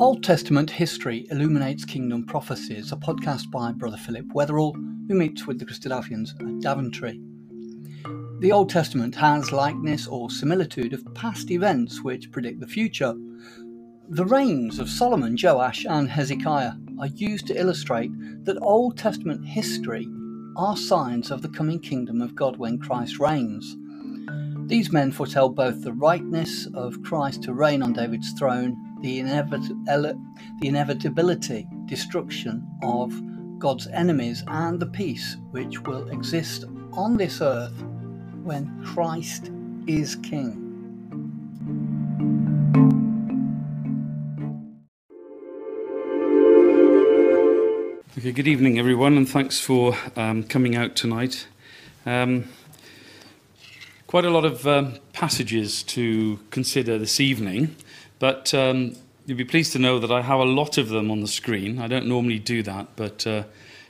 Old Testament History Illuminates Kingdom Prophecies, a podcast by Brother Philip Wetherall, who meets with the Christadelphians at Daventry. The Old Testament has likeness or similitude of past events which predict the future. The reigns of Solomon, Joash, and Hezekiah are used to illustrate that Old Testament history are signs of the coming kingdom of God when Christ reigns. These men foretell both the rightness of Christ to reign on David's throne the, inevit- the inevitability, destruction of God's enemies, and the peace which will exist on this earth when Christ is King. Okay, good evening, everyone, and thanks for um, coming out tonight. Um, quite a lot of um, passages to consider this evening. But um, you'll be pleased to know that I have a lot of them on the screen. I don't normally do that, but uh,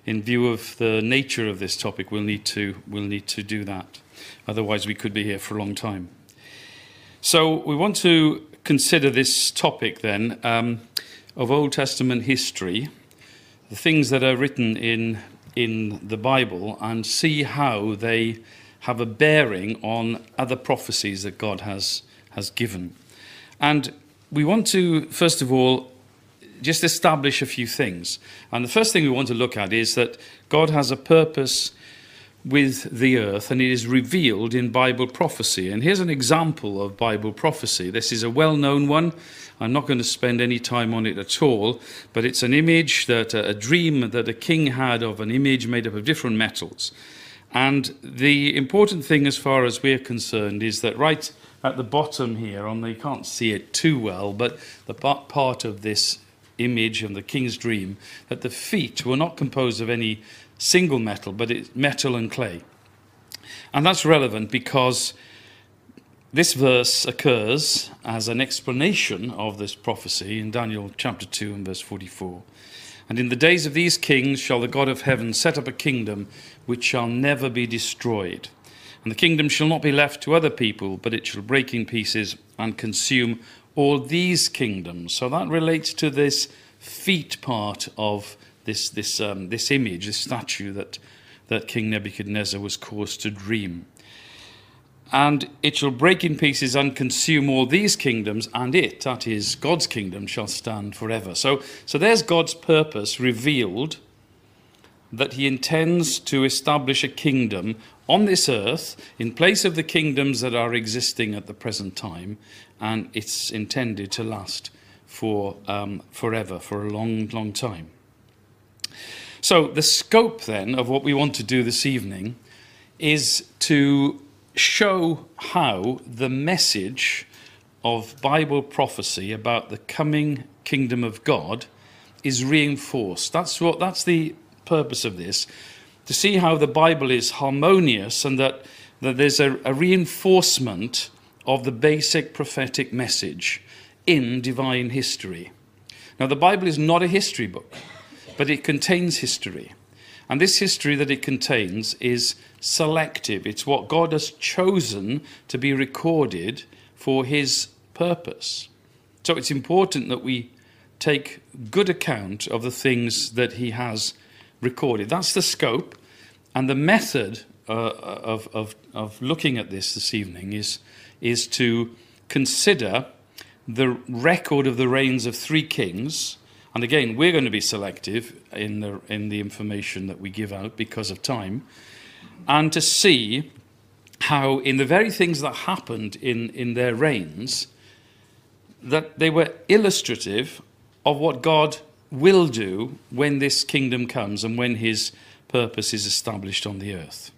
in view of the nature of this topic, we'll need to we'll need to do that. Otherwise, we could be here for a long time. So we want to consider this topic then um, of Old Testament history, the things that are written in in the Bible, and see how they have a bearing on other prophecies that God has has given. And we want to, first of all, just establish a few things. And the first thing we want to look at is that God has a purpose with the earth and it is revealed in Bible prophecy. And here's an example of Bible prophecy. This is a well known one. I'm not going to spend any time on it at all, but it's an image that a dream that a king had of an image made up of different metals. And the important thing, as far as we're concerned, is that right at the bottom here, on the, you can't see it too well, but the part of this image of the king's dream, that the feet were not composed of any single metal, but it's metal and clay. And that's relevant because this verse occurs as an explanation of this prophecy in Daniel chapter 2 and verse 44. And in the days of these kings shall the God of heaven set up a kingdom which shall never be destroyed and the kingdom shall not be left to other people, but it shall break in pieces and consume all these kingdoms. So that relates to this feet part of this, this, um, this image, this statue that, that King Nebuchadnezzar was caused to dream. And it shall break in pieces and consume all these kingdoms, and it, that is God's kingdom, shall stand forever. So, so there's God's purpose revealed that he intends to establish a kingdom on this earth in place of the kingdoms that are existing at the present time, and it's intended to last for um, forever, for a long, long time. So, the scope then of what we want to do this evening is to show how the message of Bible prophecy about the coming kingdom of God is reinforced. That's what that's the purpose of this to see how the Bible is harmonious and that, that there's a, a reinforcement of the basic prophetic message in divine history. Now, the Bible is not a history book, but it contains history. And this history that it contains is selective. It's what God has chosen to be recorded for his purpose. So it's important that we take good account of the things that he has recorded. That's the scope. And the method uh, of, of, of looking at this this evening is, is to consider the record of the reigns of three kings. And again, we're going to be selective in the, in the information that we give out because of time. And to see how, in the very things that happened in, in their reigns, that they were illustrative of what God will do when this kingdom comes and when his purpose is established on the earth.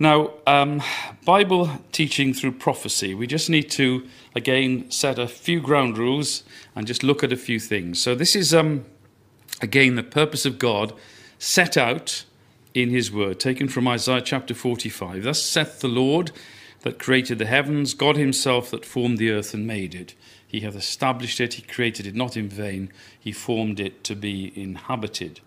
Now, um, Bible teaching through prophecy, we just need to again set a few ground rules and just look at a few things. So, this is um, again, the purpose of God set out in his word, taken from Isaiah chapter 45. Thus saith the Lord that created the heavens, God himself that formed the earth and made it. He hath established it, he created it not in vain, he formed it to be inhabited.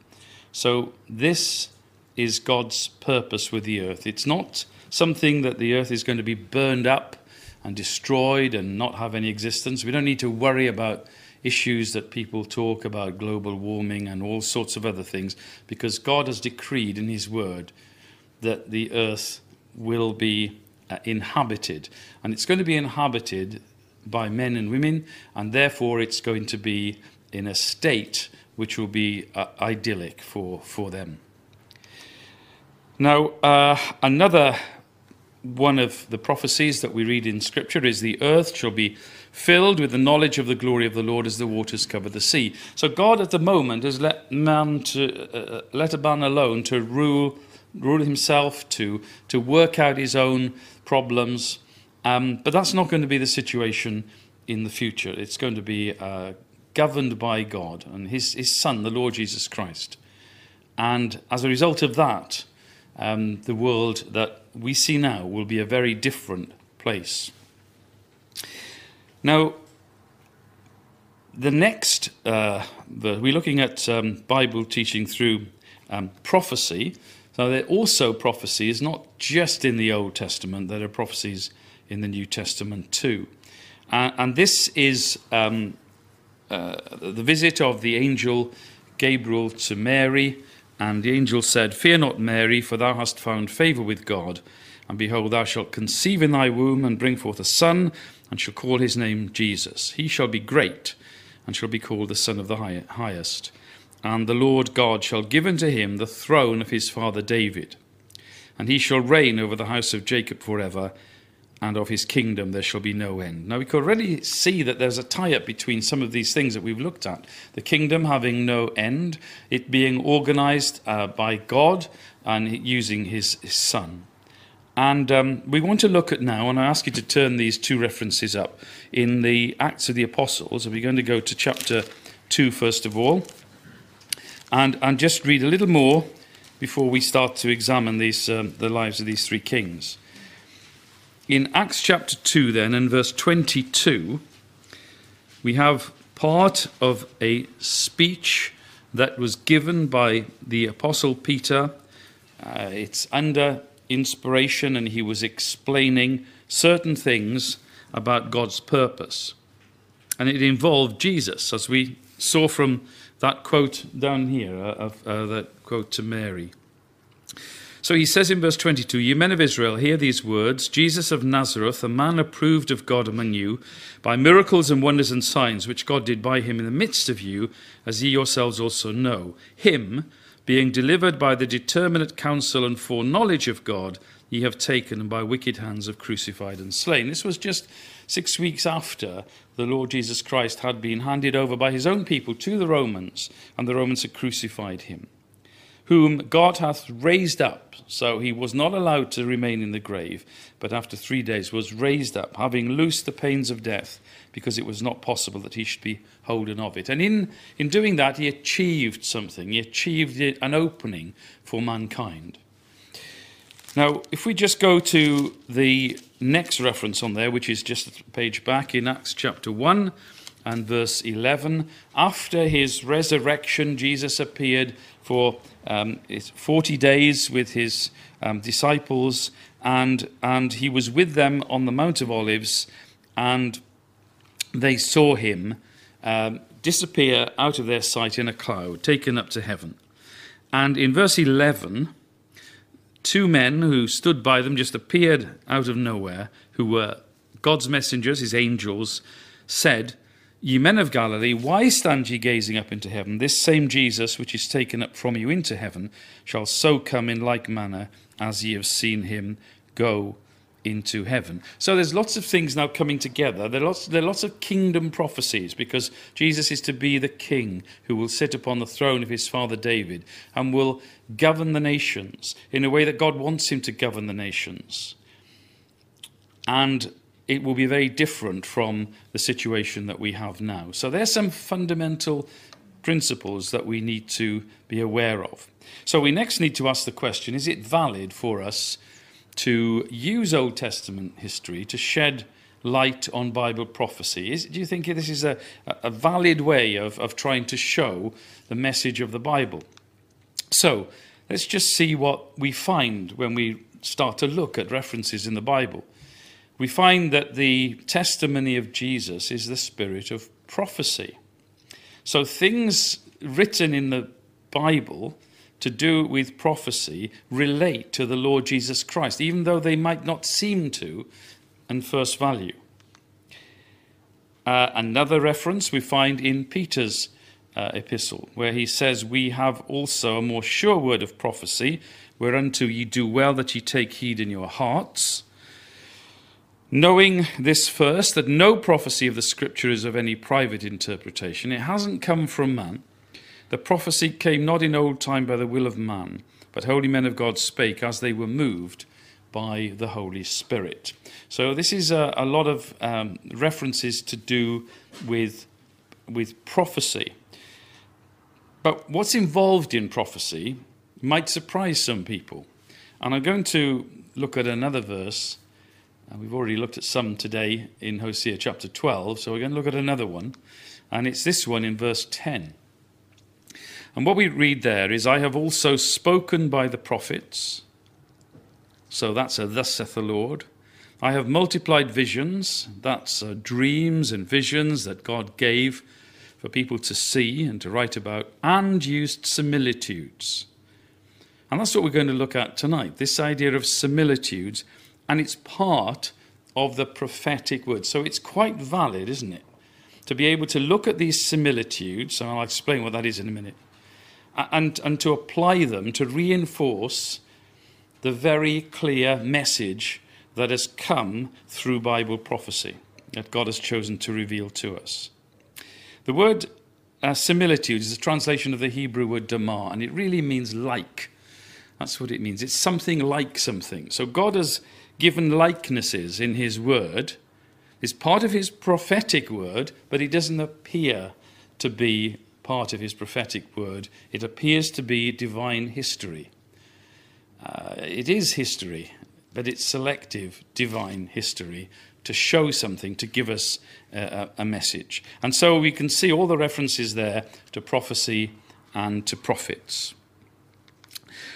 So, this is God's purpose with the earth. It's not something that the earth is going to be burned up and destroyed and not have any existence. We don't need to worry about issues that people talk about, global warming and all sorts of other things, because God has decreed in His Word that the earth will be uh, inhabited. And it's going to be inhabited by men and women, and therefore it's going to be in a state which will be uh, idyllic for, for them. Now, uh, another one of the prophecies that we read in Scripture is the earth shall be filled with the knowledge of the glory of the Lord as the waters cover the sea. So God at the moment has let man to uh, uh, let a man alone to rule rule himself to to work out his own problems. Um, but that's not going to be the situation in the future. It's going to be uh, governed by God and his, his Son, the Lord Jesus Christ. And as a result of that, um, the world that we see now will be a very different place. Now, the next, uh, the, we're looking at um, Bible teaching through um, prophecy. So there also prophecies, not just in the Old Testament, there are prophecies in the New Testament too. Uh, and this is um, uh, the visit of the angel Gabriel to Mary. And the angel said, Fear not, Mary, for thou hast found favour with God. And behold, thou shalt conceive in thy womb and bring forth a son and shall call his name Jesus. He shall be great, and shall be called the Son of the Highest. And the Lord God shall give unto him the throne of his father David. And he shall reign over the house of Jacob forever, and of his kingdom there shall be no end. Now we can already see that there's a tie up between some of these things that we've looked at. The kingdom having no end, it being organized uh, by God and using his, his son. And um, we want to look at now, and I ask you to turn these two references up in the Acts of the Apostles. We're going to go to chapter 2 first of all, and, and just read a little more before we start to examine these, um, the lives of these three kings. In Acts chapter 2, then, and verse 22, we have part of a speech that was given by the Apostle Peter. Uh, it's under inspiration and he was explaining certain things about God's purpose. And it involved Jesus, as we saw from that quote down here, uh, uh, that quote to Mary. So he says in verse 22 You men of Israel, hear these words Jesus of Nazareth, a man approved of God among you, by miracles and wonders and signs which God did by him in the midst of you, as ye yourselves also know. Him, being delivered by the determinate counsel and foreknowledge of God, ye have taken and by wicked hands have crucified and slain. This was just six weeks after the Lord Jesus Christ had been handed over by his own people to the Romans, and the Romans had crucified him whom God hath raised up. So he was not allowed to remain in the grave, but after three days was raised up, having loosed the pains of death, because it was not possible that he should be holden of it. And in, in doing that, he achieved something. He achieved an opening for mankind. Now, if we just go to the next reference on there, which is just a page back in Acts chapter 1 and verse 11, after his resurrection, Jesus appeared for um, 40 days with his um, disciples, and, and he was with them on the Mount of Olives, and they saw him um, disappear out of their sight in a cloud, taken up to heaven. And in verse 11, two men who stood by them just appeared out of nowhere, who were God's messengers, his angels, said, Ye men of Galilee, why stand ye gazing up into heaven? This same Jesus, which is taken up from you into heaven, shall so come in like manner as ye have seen him go into heaven. So there's lots of things now coming together. There are lots, there are lots of kingdom prophecies because Jesus is to be the king who will sit upon the throne of his father David and will govern the nations in a way that God wants him to govern the nations. And it will be very different from the situation that we have now. So there's some fundamental principles that we need to be aware of. So we next need to ask the question is it valid for us to use Old Testament history to shed light on Bible prophecy? Is, do you think this is a, a valid way of, of trying to show the message of the Bible? So let's just see what we find when we start to look at references in the Bible. We find that the testimony of Jesus is the spirit of prophecy. So things written in the Bible to do with prophecy relate to the Lord Jesus Christ, even though they might not seem to in first value. Uh, another reference we find in Peter's uh, epistle, where he says, We have also a more sure word of prophecy, whereunto ye do well that ye take heed in your hearts. Knowing this first, that no prophecy of the Scripture is of any private interpretation, it hasn't come from man the prophecy came not in old time by the will of man, but holy men of God spake as they were moved by the Holy Spirit. So this is a, a lot of um, references to do with, with prophecy. But what's involved in prophecy might surprise some people. And I'm going to look at another verse. Uh, we've already looked at some today in Hosea chapter 12, so we're going to look at another one. And it's this one in verse 10. And what we read there is, I have also spoken by the prophets. So that's a thus saith the Lord. I have multiplied visions. That's uh, dreams and visions that God gave for people to see and to write about, and used similitudes. And that's what we're going to look at tonight this idea of similitudes, and it's part of the prophetic word. So it's quite valid, isn't it? To be able to look at these similitudes, and I'll explain what that is in a minute and, and to apply them to reinforce the very clear message that has come through Bible prophecy that God has chosen to reveal to us. The word uh, similitude is a translation of the Hebrew word damar, and it really means like. That's what it means. It's something like something. So God has given likenesses in His word. It's part of His prophetic word, but it doesn't appear to be part of his prophetic word, it appears to be divine history. Uh, it is history, but it's selective divine history to show something, to give us a, a, message. And so we can see all the references there to prophecy and to prophets.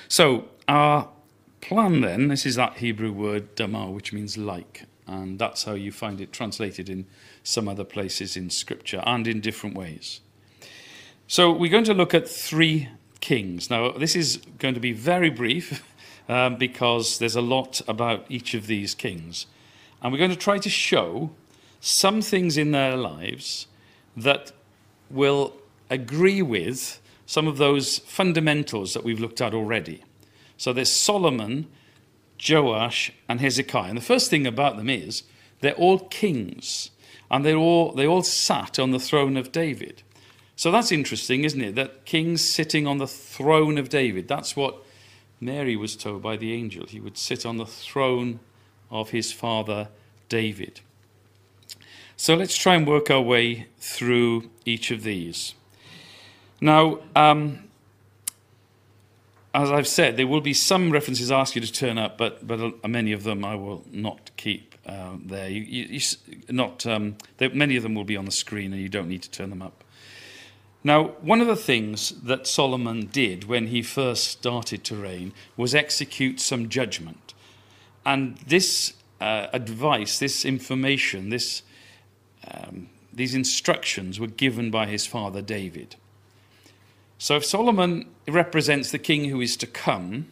So, our plan then, this is that Hebrew word damar, which means like, and that's how you find it translated in some other places in Scripture and in different ways. So we're going to look at three kings. Now, this is going to be very brief um, because there's a lot about each of these kings. And we're going to try to show some things in their lives that will agree with some of those fundamentals that we've looked at already. So there's Solomon, Joash, and Hezekiah. And the first thing about them is they're all kings, and they all, they all sat on the throne of David. So that's interesting, isn't it? That kings sitting on the throne of David. That's what Mary was told by the angel. He would sit on the throne of his father David. So let's try and work our way through each of these. Now, um, as I've said, there will be some references ask you to turn up, but but many of them I will not keep uh, there. You, you, you not um, many of them will be on the screen, and you don't need to turn them up. Now, one of the things that Solomon did when he first started to reign was execute some judgment. And this uh, advice, this information, this, um, these instructions were given by his father David. So if Solomon represents the king who is to come,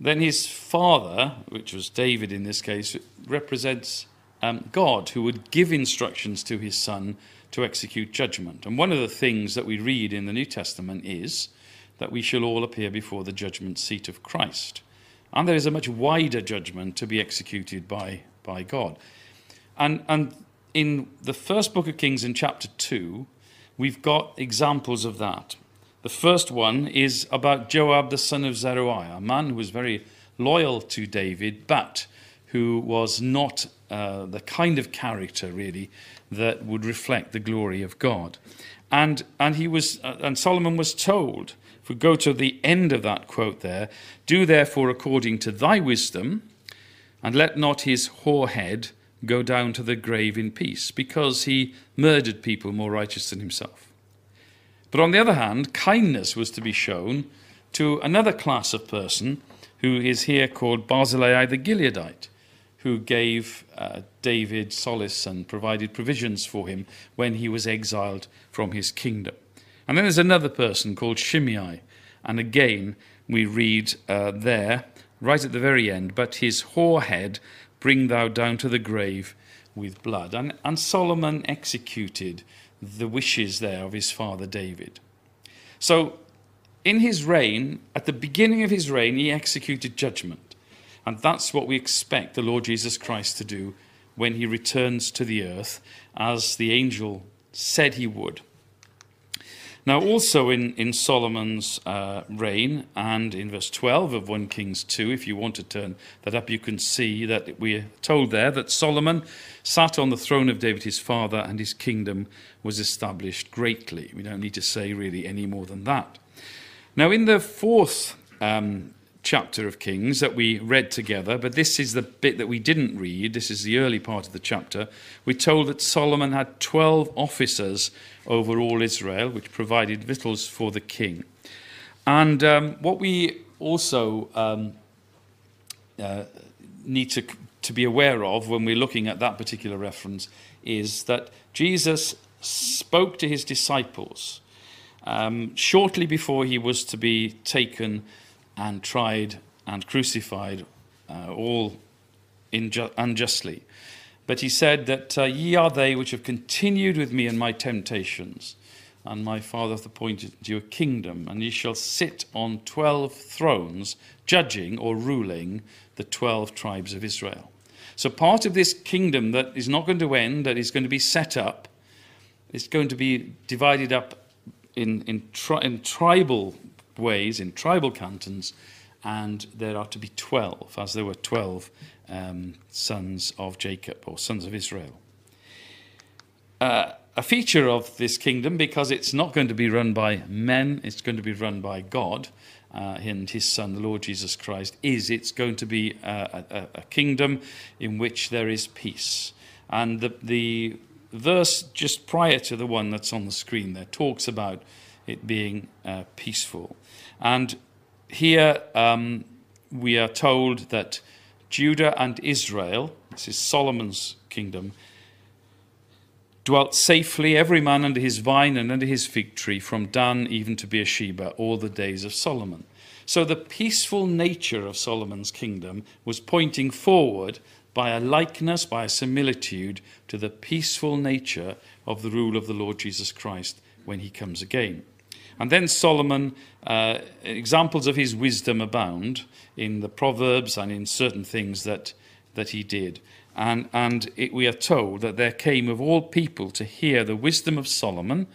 then his father, which was David in this case, represents um, God, who would give instructions to his son to execute judgment. And one of the things that we read in the New Testament is that we shall all appear before the judgment seat of Christ. And there is a much wider judgment to be executed by, by God. And, and in the first book of Kings, in chapter 2, we've got examples of that. The first one is about Joab, the son of Zeruiah, a man who was very loyal to David, but who was not uh, the kind of character, really, that would reflect the glory of God. And, and, he was, uh, and Solomon was told, if we go to the end of that quote there, do therefore according to thy wisdom, and let not his hoar head go down to the grave in peace, because he murdered people more righteous than himself. But on the other hand, kindness was to be shown to another class of person who is here called Barzillai the Gileadite, who gave uh, David solace and provided provisions for him when he was exiled from his kingdom. And then there's another person called Shimei, and again we read uh, there, right at the very end, but his hoar head bring thou down to the grave with blood. And, and Solomon executed the wishes there of his father David. So, in his reign, at the beginning of his reign, he executed judgment. And that's what we expect the Lord Jesus Christ to do when he returns to the earth, as the angel said he would. Now, also in, in Solomon's uh, reign and in verse 12 of 1 Kings 2, if you want to turn that up, you can see that we're told there that Solomon sat on the throne of David his father and his kingdom was established greatly. We don't need to say really any more than that. Now, in the fourth um, chapter of Kings that we read together, but this is the bit that we didn't read. This is the early part of the chapter. We're told that Solomon had 12 officers over all Israel, which provided victuals for the king. And um, what we also um, uh, need to, to be aware of when we're looking at that particular reference is that Jesus spoke to his disciples um, shortly before he was to be taken and tried and crucified, uh, all inju- unjustly. But he said that uh, ye are they which have continued with me in my temptations, and my Father hath appointed you a kingdom, and ye shall sit on twelve thrones, judging or ruling the twelve tribes of Israel. So, part of this kingdom that is not going to end, that is going to be set up, is going to be divided up in, in, tri- in tribal ways in tribal cantons, and there are to be 12, as there were 12 um, sons of Jacob or sons of Israel. Uh, a feature of this kingdom, because it's not going to be run by men, it's going to be run by God uh, and his Son, the Lord Jesus Christ, is it's going to be a, a, a kingdom in which there is peace. And the, the verse just prior to the one that's on the screen there talks about it being uh, peaceful. And here um, we are told that Judah and Israel, this is Solomon's kingdom, dwelt safely, every man under his vine and under his fig tree, from Dan even to Beersheba, all the days of Solomon. So the peaceful nature of Solomon's kingdom was pointing forward by a likeness, by a similitude to the peaceful nature of the rule of the Lord Jesus Christ when he comes again. And then Solomon, uh, examples of his wisdom abound in the Proverbs and in certain things that, that he did. And, and it, we are told that there came of all people to hear the wisdom of Solomon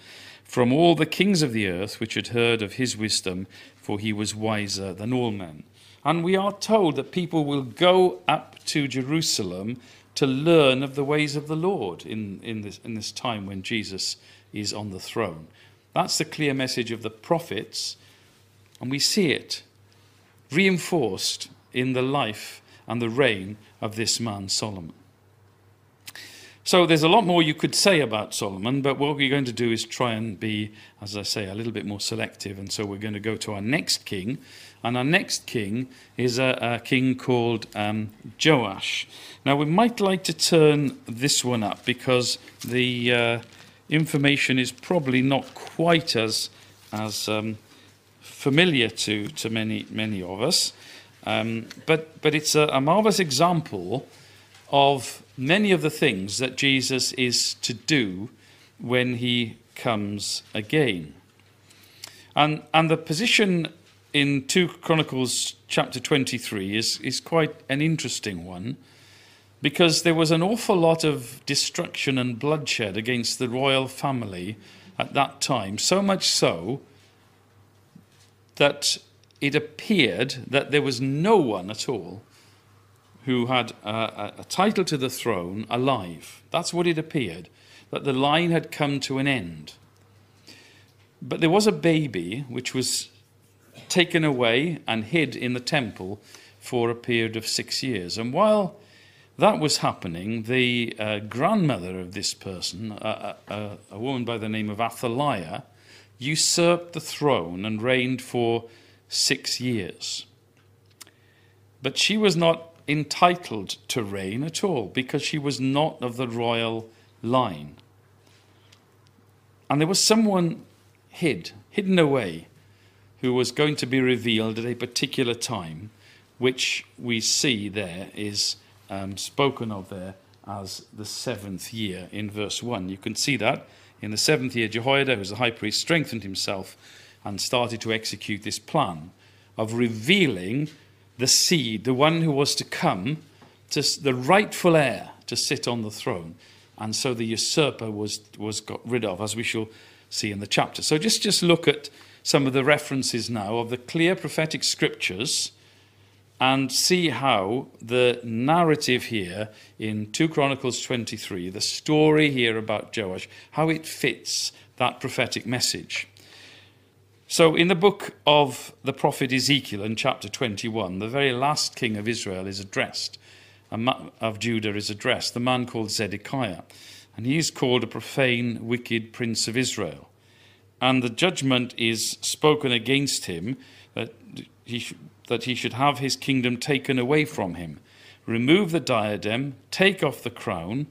from all the kings of the earth which had heard of his wisdom, for he was wiser than all men. And we are told that people will go up to Jerusalem to learn of the ways of the Lord in, in, this, in this time when Jesus is on the throne. That's the clear message of the prophets, and we see it reinforced in the life and the reign of this man, Solomon. So there's a lot more you could say about Solomon, but what we're going to do is try and be, as I say, a little bit more selective. And so we're going to go to our next king. And our next king is a, a king called um, Joash. Now we might like to turn this one up because the. Uh, information is probably not quite as as um, familiar to to many many of us, um, but but it's a, a marvelous example of many of the things that Jesus is to do when he comes again. And and the position in 2 Chronicles chapter 23 is, is quite an interesting one because there was an awful lot of destruction and bloodshed against the royal family at that time, so much so that it appeared that there was no one at all who had a, a title to the throne alive. That's what it appeared, that the line had come to an end. But there was a baby which was taken away and hid in the temple for a period of six years. And while that was happening, the uh, grandmother of this person, a, a, a woman by the name of Athaliah, usurped the throne and reigned for six years. But she was not entitled to reign at all because she was not of the royal line. And there was someone hid, hidden away, who was going to be revealed at a particular time, which we see there is um, spoken of there as the seventh year in verse 1. You can see that in the seventh year, Jehoiada, who was the high priest, strengthened himself and started to execute this plan of revealing the seed, the one who was to come, to the rightful heir to sit on the throne. And so the usurper was, was got rid of, as we shall see in the chapter. So just, just look at some of the references now of the clear prophetic scriptures and see how the narrative here in 2 Chronicles 23, the story here about Joash, how it fits that prophetic message. So, in the book of the prophet Ezekiel, in chapter 21, the very last king of Israel is addressed, of Judah is addressed, the man called Zedekiah. And he is called a profane, wicked prince of Israel. And the judgment is spoken against him that he, that he should have his kingdom taken away from him. Remove the diadem, take off the crown.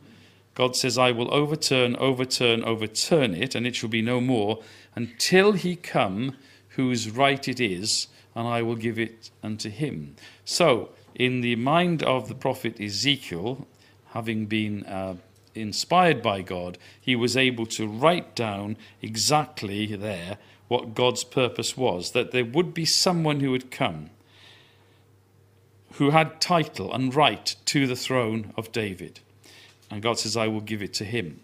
God says, I will overturn, overturn, overturn it, and it shall be no more until he come whose right it is, and I will give it unto him. So, in the mind of the prophet Ezekiel, having been uh, inspired by God, he was able to write down exactly there what God's purpose was that there would be someone who would come who had title and right to the throne of David. And God says, I will give it to him.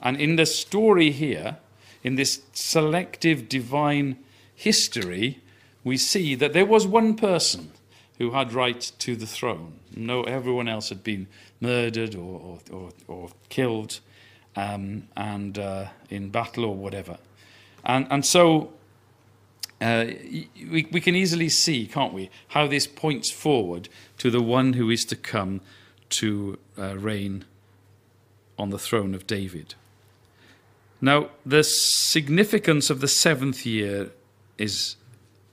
And in the story here, in this selective divine history, we see that there was one person who had right to the throne. No, everyone else had been murdered or, or, or, killed um, and uh, in battle or whatever. And, and so uh, we, we can easily see, can't we, how this points forward to the one who is to come to uh, reign on the throne of David. Now, the significance of the seventh year is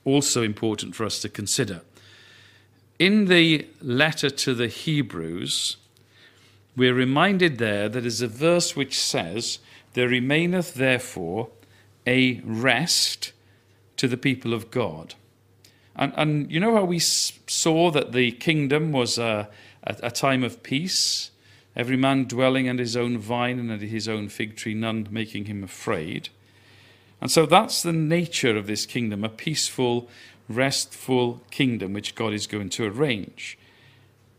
also important for us to consider. In the letter to the Hebrews, we're reminded there that is a verse which says, There remaineth therefore a rest to the people of God. And, and you know how we saw that the kingdom was a, a, a time of peace? Every man dwelling under his own vine and under his own fig tree, none making him afraid. And so that's the nature of this kingdom a peaceful, restful kingdom which God is going to arrange.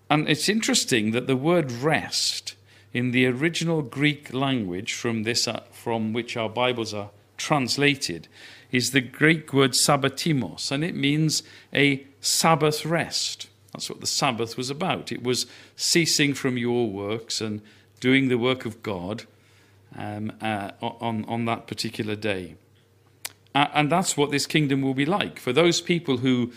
And it's interesting that the word rest in the original Greek language from, this, uh, from which our Bibles are translated is the Greek word sabbatismos, and it means a Sabbath rest. That's what the Sabbath was about. It was ceasing from your works and doing the work of God um, uh, on, on that particular day. And that's what this kingdom will be like. For those people who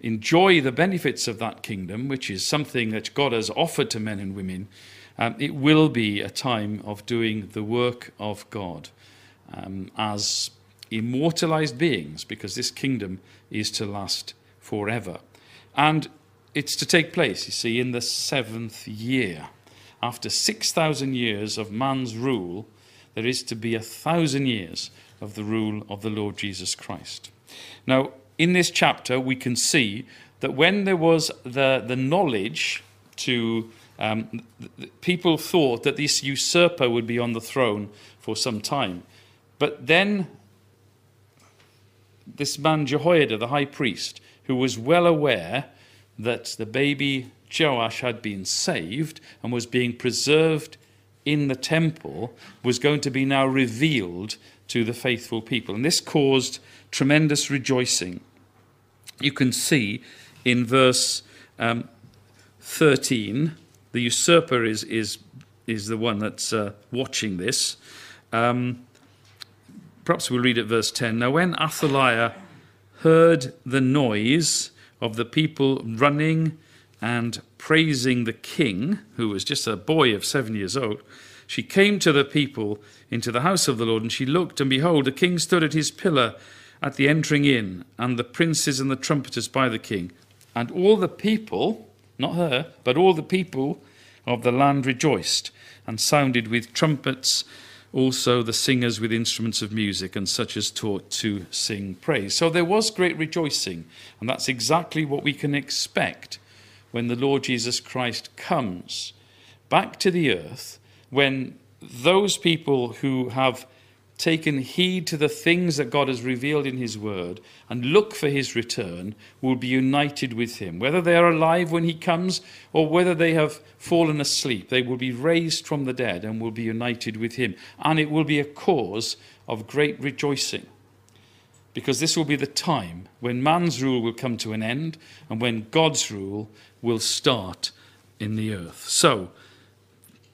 enjoy the benefits of that kingdom, which is something that God has offered to men and women, um, it will be a time of doing the work of God um, as immortalized beings, because this kingdom is to last forever. And it's to take place, you see, in the seventh year. After 6,000 years of man's rule, there is to be a thousand years of the rule of the Lord Jesus Christ. Now, in this chapter, we can see that when there was the, the knowledge to um, people thought that this usurper would be on the throne for some time. But then this man Jehoiada, the high priest, who was well aware that the baby Joash had been saved and was being preserved in the temple, was going to be now revealed to the faithful people. And this caused tremendous rejoicing. You can see in verse um, 13, the usurper is, is, is the one that's uh, watching this. Um, perhaps we'll read at verse 10. Now, when Athaliah heard the noise of the people running and praising the king, who was just a boy of seven years old, she came to the people into the house of the Lord, and she looked, and behold, the king stood at his pillar at the entering in, and the princes and the trumpeters by the king. And all the people, not her, but all the people of the land rejoiced, and sounded with trumpets also the singers with instruments of music, and such as taught to sing praise. So there was great rejoicing, and that's exactly what we can expect when the Lord Jesus Christ comes back to the earth, when those people who have taken heed to the things that God has revealed in His Word and look for His return will be united with Him. Whether they are alive when He comes or whether they have fallen asleep, they will be raised from the dead and will be united with Him. And it will be a cause of great rejoicing. Because this will be the time when man's rule will come to an end and when God's rule will start in the earth. So,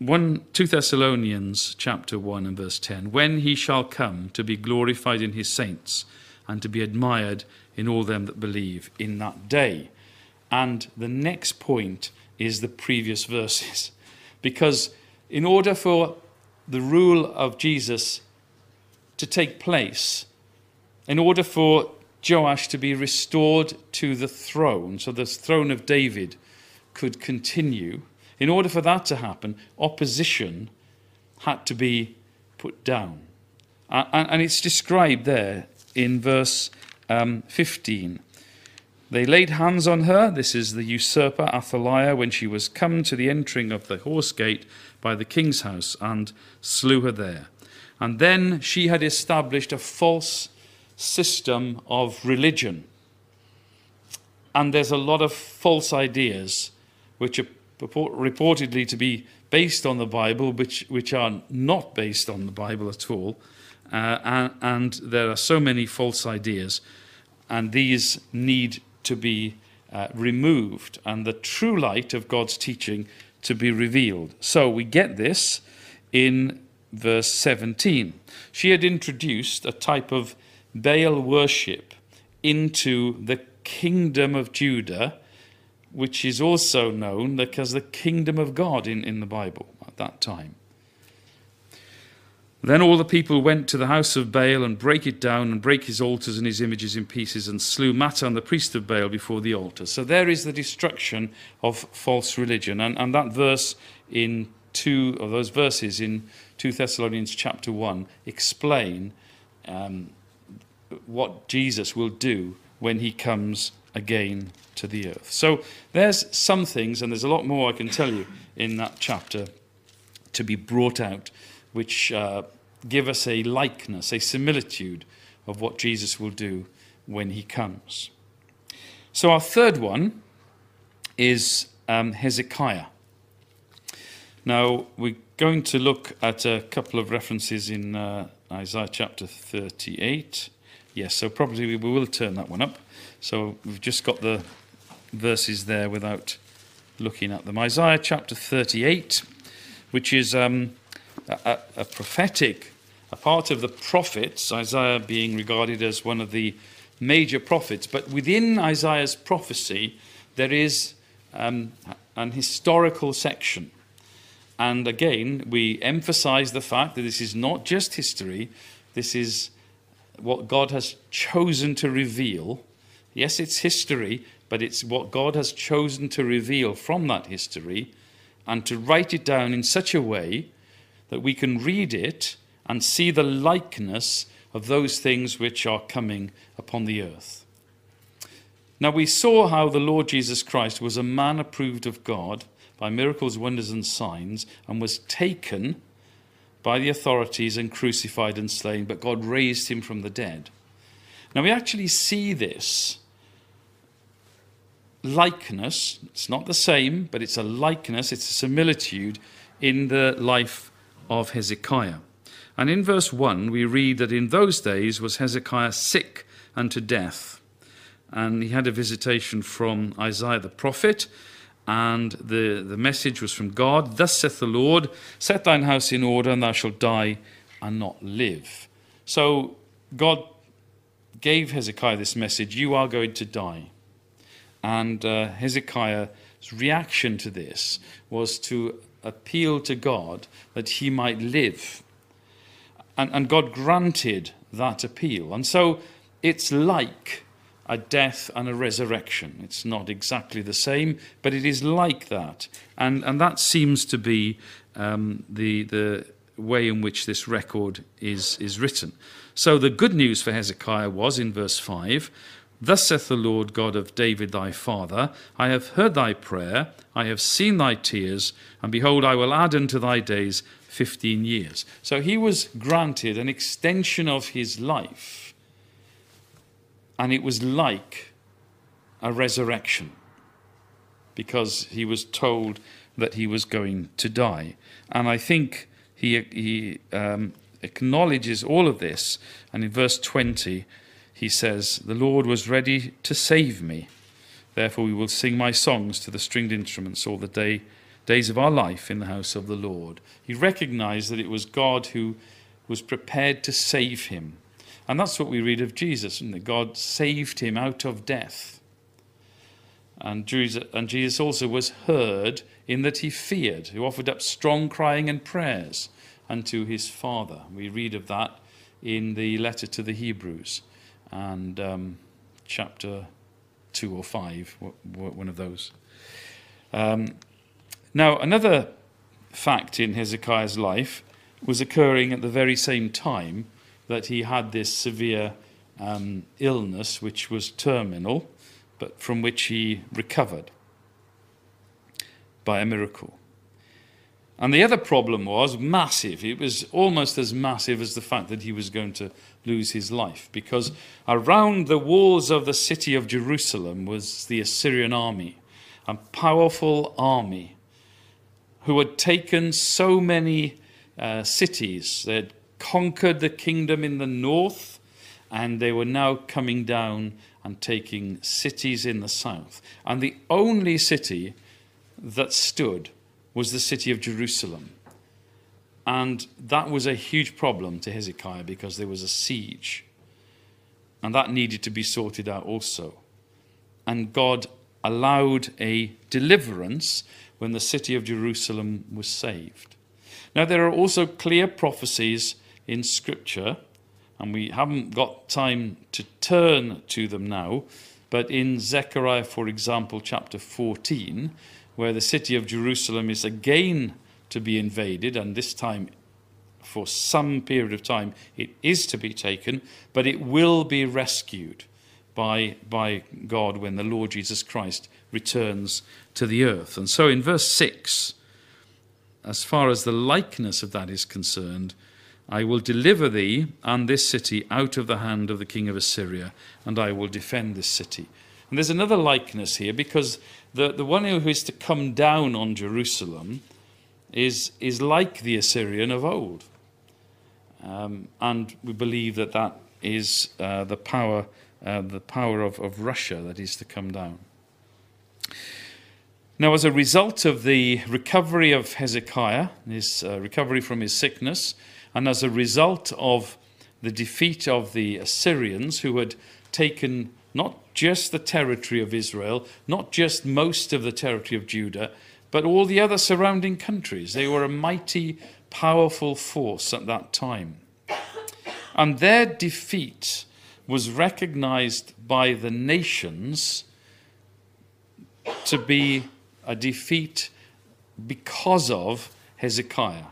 1 2 Thessalonians chapter 1 and verse 10 when he shall come to be glorified in his saints and to be admired in all them that believe in that day. And the next point is the previous verses. Because in order for the rule of Jesus to take place in order for Joash to be restored to the throne so the throne of David could continue in order for that to happen, opposition had to be put down. And, it's described there in verse um, 15. They laid hands on her. This is the usurper Athaliah when she was come to the entering of the horse gate by the king's house and slew her there. And then she had established a false system of religion. And there's a lot of false ideas which are purport, reportedly to be based on the Bible, which, which are not based on the Bible at all. Uh, and, and, there are so many false ideas, and these need to be uh, removed, and the true light of God's teaching to be revealed. So we get this in verse 17. She had introduced a type of Baal worship into the kingdom of Judah which is also known as the kingdom of God in, in the Bible at that time. Then all the people went to the house of Baal and break it down and break his altars and his images in pieces and slew Mattan, the priest of Baal, before the altar. So there is the destruction of false religion. And, and that verse in two, of those verses in 2 Thessalonians chapter 1 explain um, what Jesus will do when he comes again to the earth. So there's some things, and there's a lot more I can tell you in that chapter to be brought out, which uh, give us a likeness, a similitude of what Jesus will do when he comes. So our third one is um, Hezekiah. Now, we're going to look at a couple of references in uh, Isaiah chapter 38. Yes, so probably we will turn that one up. So we've just got the verses there without looking at them. Isaiah chapter 38, which is um, a, a, prophetic, a part of the prophets, Isaiah being regarded as one of the major prophets. But within Isaiah's prophecy, there is um, an historical section. And again, we emphasize the fact that this is not just history, this is what God has chosen to reveal Yes, it's history, but it's what God has chosen to reveal from that history and to write it down in such a way that we can read it and see the likeness of those things which are coming upon the earth. Now, we saw how the Lord Jesus Christ was a man approved of God by miracles, wonders, and signs, and was taken by the authorities and crucified and slain, but God raised him from the dead. Now, we actually see this likeness. It's not the same, but it's a likeness, it's a similitude in the life of Hezekiah. And in verse 1, we read that in those days was Hezekiah sick unto death. And he had a visitation from Isaiah the prophet. and the, the message was from God Thus saith the Lord, Set thine house in order, and thou shalt die and not live. So God gave Hezekiah this message You are going to die. And uh, Hezekiah's reaction to this was to appeal to God that he might live. And, and God granted that appeal. And so it's like a death and a resurrection. It's not exactly the same, but it is like that. And, and that seems to be um, the, the way in which this record is, is written. So the good news for Hezekiah was in verse 5 Thus saith the Lord God of David thy father, I have heard thy prayer, I have seen thy tears, and behold, I will add unto thy days fifteen years. So he was granted an extension of his life and it was like a resurrection because he was told that he was going to die. And I think he, he um, acknowledges all of this. And in verse 20, he says, The Lord was ready to save me. Therefore, we will sing my songs to the stringed instruments all the day, days of our life in the house of the Lord. He recognized that it was God who was prepared to save him. And that's what we read of Jesus, and that God saved him out of death. And Jesus, and Jesus also was heard in that he feared, who offered up strong crying and prayers unto his Father. We read of that in the letter to the Hebrews and um, chapter 2 or 5, one of those. Um, now, another fact in Hezekiah's life was occurring at the very same time that he had this severe um, illness, which was terminal, but from which he recovered by a miracle. And the other problem was massive. It was almost as massive as the fact that he was going to lose his life, because around the walls of the city of Jerusalem was the Assyrian army, a powerful army who had taken so many uh, cities. They had conquered the kingdom in the north, and they were now coming down and taking cities in the south. And the only city that stood was the city of Jerusalem. And that was a huge problem to Hezekiah because there was a siege. And that needed to be sorted out also. And God allowed a deliverance when the city of Jerusalem was saved. Now, there are also clear prophecies in Scripture, and we haven't got time to turn to them now, but in Zechariah, for example, chapter 14, where the city of Jerusalem is again to be invaded, and this time for some period of time it is to be taken, but it will be rescued by, by God when the Lord Jesus Christ returns to the earth. And so in verse 6, as far as the likeness of that is concerned, I will deliver thee and this city out of the hand of the king of Assyria, and I will defend this city. And there's another likeness here because the, the one who is to come down on Jerusalem is, is like the Assyrian of old. Um, and we believe that that is uh, the power, uh, the power of, of Russia that is to come down. Now, as a result of the recovery of Hezekiah, his uh, recovery from his sickness, and as a result of the defeat of the Assyrians, who had taken not just the territory of Israel, not just most of the territory of Judah, but all the other surrounding countries. They were a mighty, powerful force at that time. And their defeat was recognized by the nations to be a defeat because of Hezekiah.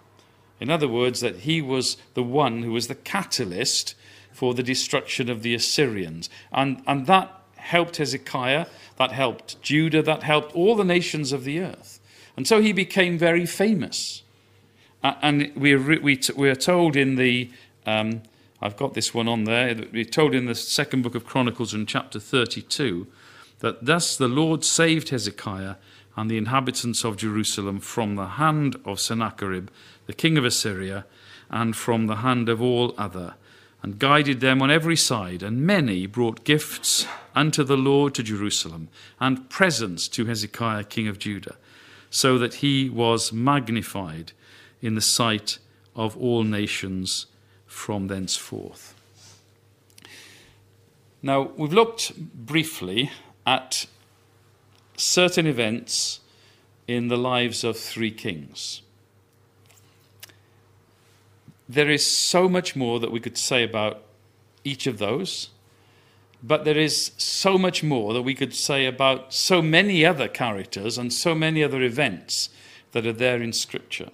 In other words, that he was the one who was the catalyst for the destruction of the Assyrians. And, and that helped Hezekiah, that helped Judah, that helped all the nations of the earth. And so he became very famous. And we are, we, we are told in the, um, I've got this one on there, we're told in the second book of Chronicles in chapter 32 that thus the Lord saved Hezekiah and the inhabitants of Jerusalem from the hand of Sennacherib, the king of Assyria, and from the hand of all other. And guided them on every side, and many brought gifts unto the Lord to Jerusalem, and presents to Hezekiah king of Judah, so that he was magnified in the sight of all nations from thenceforth. Now, we've looked briefly at certain events in the lives of three kings. There is so much more that we could say about each of those, but there is so much more that we could say about so many other characters and so many other events that are there in Scripture.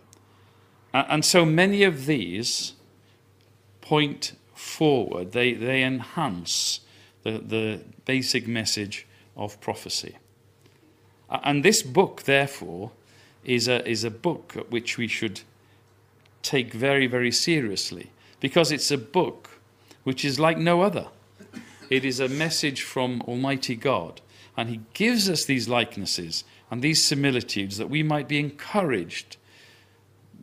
And so many of these point forward, they, they enhance the, the basic message of prophecy. And this book, therefore, is a, is a book at which we should take very, very seriously because it's a book which is like no other. It is a message from Almighty God, and He gives us these likenesses and these similitudes that we might be encouraged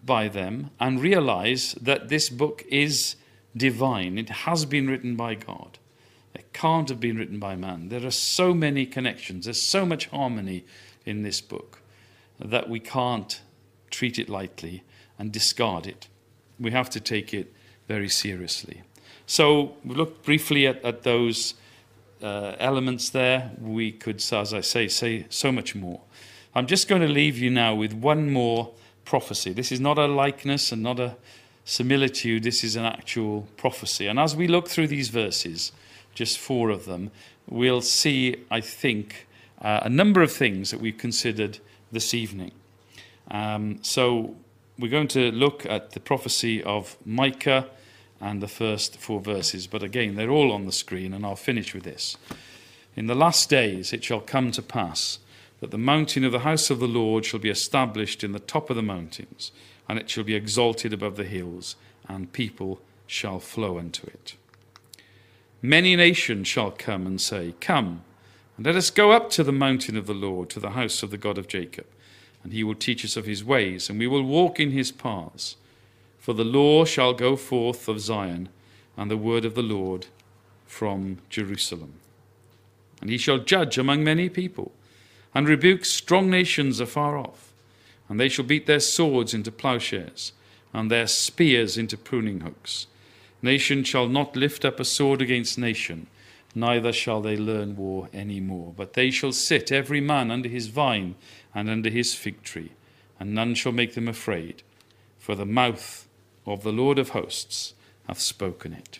by them and realize that this book is divine. It has been written by God. It can't have been written by man. There are so many connections, there's so much harmony in this book that we can't treat it lightly and discard it. We have to take it very seriously. So we looked briefly at, at those uh, elements there. We could, as I say, say so much more. I'm just going to leave you now with one more prophecy. This is not a likeness and not a similitude, this is an actual prophecy. And as we look through these verses, just four of them, we'll see, I think, uh, a number of things that we've considered this evening. Um, so we're going to look at the prophecy of Micah and the first four verses, but again, they're all on the screen, and I'll finish with this. In the last days it shall come to pass that the mountain of the house of the Lord shall be established in the top of the mountains, and it shall be exalted above the hills, and people shall flow unto it. Many nations shall come and say, Come, and let us go up to the mountain of the Lord, to the house of the God of Jacob, and he will teach us of his ways, and we will walk in his paths. For the law shall go forth of Zion, and the word of the Lord from Jerusalem. And he shall judge among many people, and rebuke strong nations afar off. And they shall beat their swords into plowshares, and their spears into pruning hooks. Nation shall not lift up a sword against nation, neither shall they learn war any more. But they shall sit every man under his vine and under his fig tree, and none shall make them afraid, for the mouth of the Lord of hosts hath spoken it.